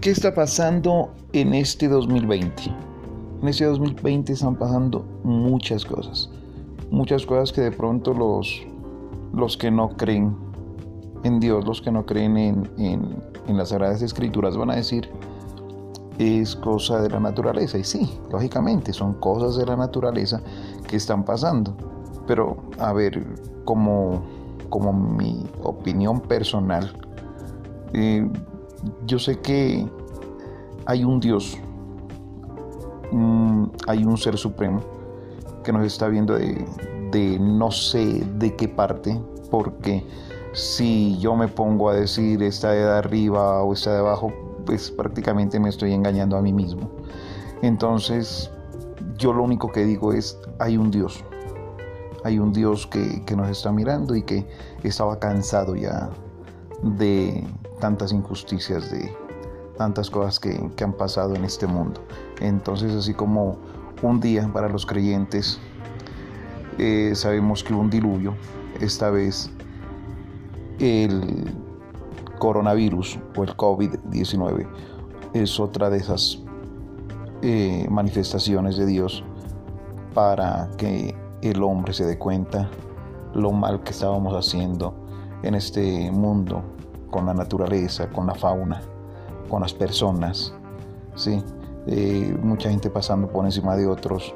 ¿Qué está pasando en este 2020? En este 2020 están pasando muchas cosas. Muchas cosas que de pronto los, los que no creen en Dios, los que no creen en, en las Sagradas Escrituras van a decir, es cosa de la naturaleza. Y sí, lógicamente, son cosas de la naturaleza que están pasando. Pero, a ver, como, como mi opinión personal, eh, yo sé que hay un Dios, mm, hay un ser supremo que nos está viendo de, de no sé de qué parte, porque si yo me pongo a decir está de arriba o está de abajo, pues prácticamente me estoy engañando a mí mismo. Entonces, yo lo único que digo es, hay un Dios, hay un Dios que, que nos está mirando y que estaba cansado ya de tantas injusticias, de tantas cosas que, han pasado en este mundo. Entonces, así como un día para los creyentes, eh, sabemos que hubo un diluvio, esta vez el coronavirus o el COVID-19 es otra de esas eh, manifestaciones de Dios para que el hombre se dé cuenta lo mal que estábamos haciendo en este mundo con la naturaleza, con la fauna, con las personas, ¿sí? Eh, mucha gente pasando por encima de otros,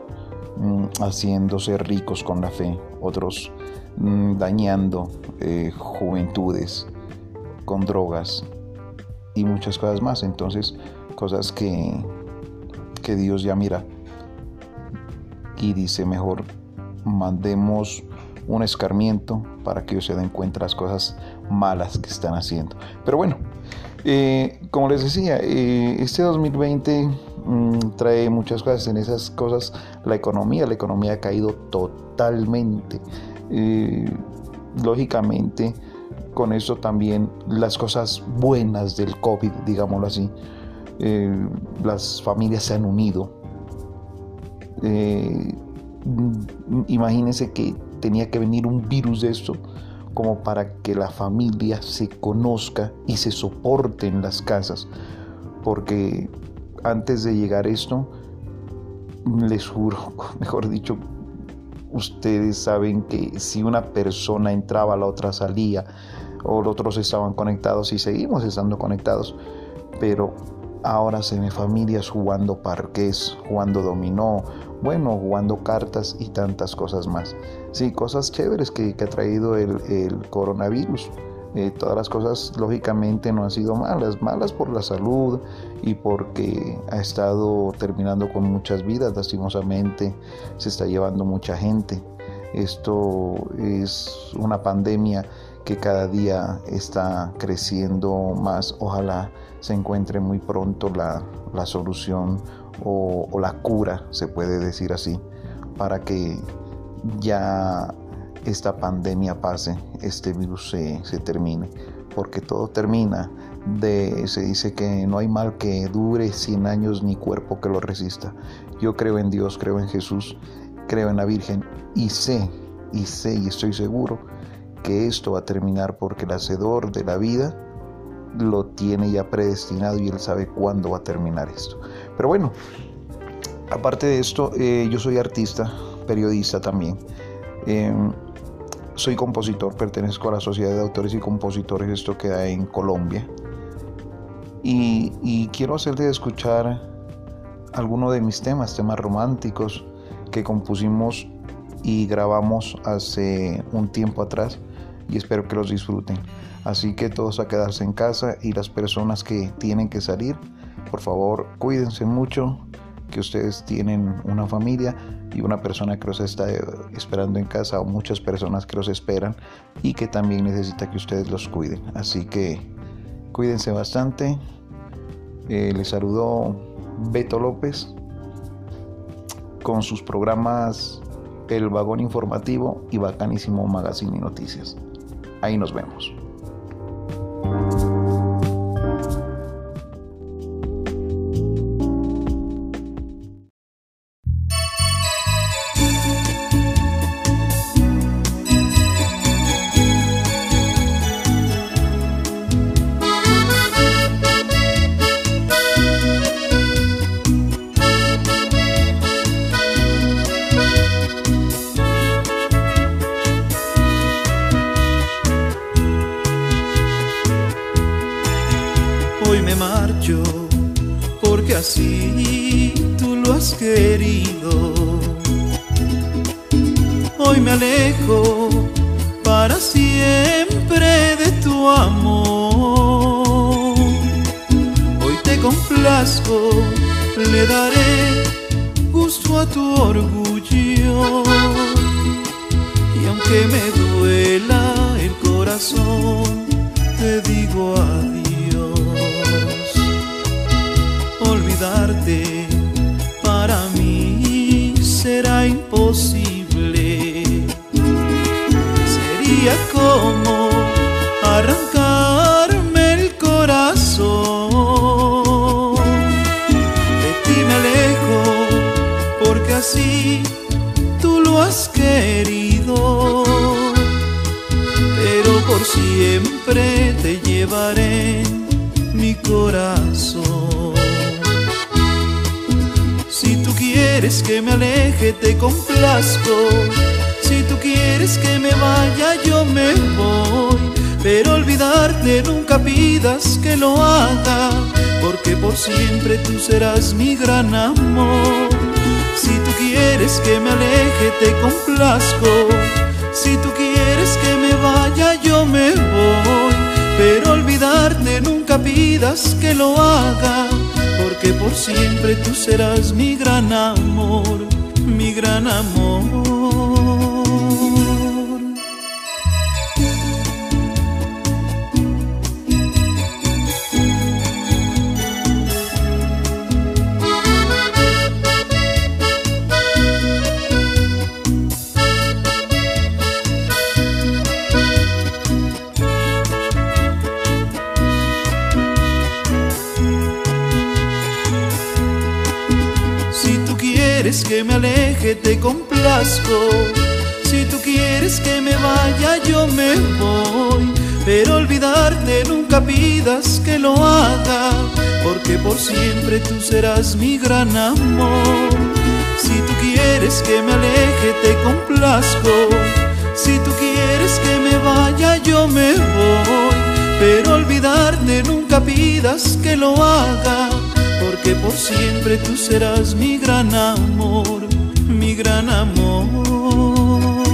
mm, haciéndose ricos con la fe, otros mm, dañando eh, juventudes con drogas y muchas cosas más. Entonces, cosas que, que Dios ya mira y dice mejor mandemos un escarmiento para que ellos se den cuenta de las cosas malas que están haciendo. Pero bueno, eh, como les decía, eh, este 2020 mm, trae muchas cosas. En esas cosas, la economía, la economía ha caído totalmente. Eh, lógicamente, con eso también las cosas buenas del COVID, digámoslo así. las familias se han unido. imagínense que tenía que venir un virus de esto como para que la familia se conozca y se soporte en las casas. Porque antes de llegar esto, les juro, mejor dicho, ustedes saben que si una persona entraba, la otra salía, o los otros estaban conectados y seguimos estando conectados, pero ahora se ven familias jugando parques, jugando dominó, bueno, jugando cartas y tantas cosas más. Sí, cosas chéveres que, ha traído el, coronavirus. Eh, todas las cosas lógicamente no han sido malas, malas por la salud y porque ha estado terminando con muchas vidas, lastimosamente se está llevando mucha gente. Esto es una pandemia que cada día está creciendo más. Ojalá se encuentre muy pronto la, la solución o, la cura, se puede decir así, para que ya esta pandemia pase, este virus se, termine, porque todo termina. De, se dice que no hay mal que dure 100 años ni cuerpo que lo resista. Yo creo en Dios, creo en Jesús, creo en la Virgen y sé, y sé y estoy seguro que esto va a terminar porque el hacedor de la vida lo tiene ya predestinado y él sabe cuándo va a terminar esto. Pero bueno, aparte de esto, eh, yo soy artista, periodista también. Em, soy compositor, pertenezco a la Sociedad de Autores y Compositores, esto queda en Colombia. Y, y quiero hacerte escuchar algunos de mis temas, temas románticos que compusimos y grabamos hace un tiempo atrás y espero que los disfruten. Así que todos a quedarse en casa y las personas que tienen que salir, por favor, cuídense mucho, que ustedes tienen una familia y una persona que los está esperando en casa o muchas personas que los esperan y que también necesita que ustedes los cuiden. Así que cuídense bastante. Eh, les saludó Beto López con sus programas El Vagón Informativo y Bacanísimo Magazine y Noticias. Ahí nos vemos. porque así tú lo has querido. Hoy me alejo para siempre de tu amor. Hoy te complazco, le daré gusto a tu orgullo. Y aunque me duela el corazón, arrancarme el corazón. De ti me alejo porque así tú lo has querido. Pero por siempre te llevaré mi corazón. Si tú quieres que me aleje, te complazco. Si tú quieres que me vaya, yo me voy. Pero olvidarte nunca pidas que lo haga, porque por siempre tú serás mi gran amor. Si tú quieres que me aleje, te complazco. Si tú quieres que me vaya, yo me voy. Pero olvidarte nunca pidas que lo haga, porque por siempre tú serás mi gran amor, mi gran amor. Quieres que me aleje, te complazco. Si tú quieres que me vaya, yo me voy. Pero olvidarte nunca pidas que lo haga, porque por siempre tú serás mi gran amor. Si tú quieres que me aleje, te complazco. Si tú quieres que me vaya, yo me voy. Pero olvidarte nunca pidas que lo haga, que por siempre tú serás mi gran amor, mi gran amor.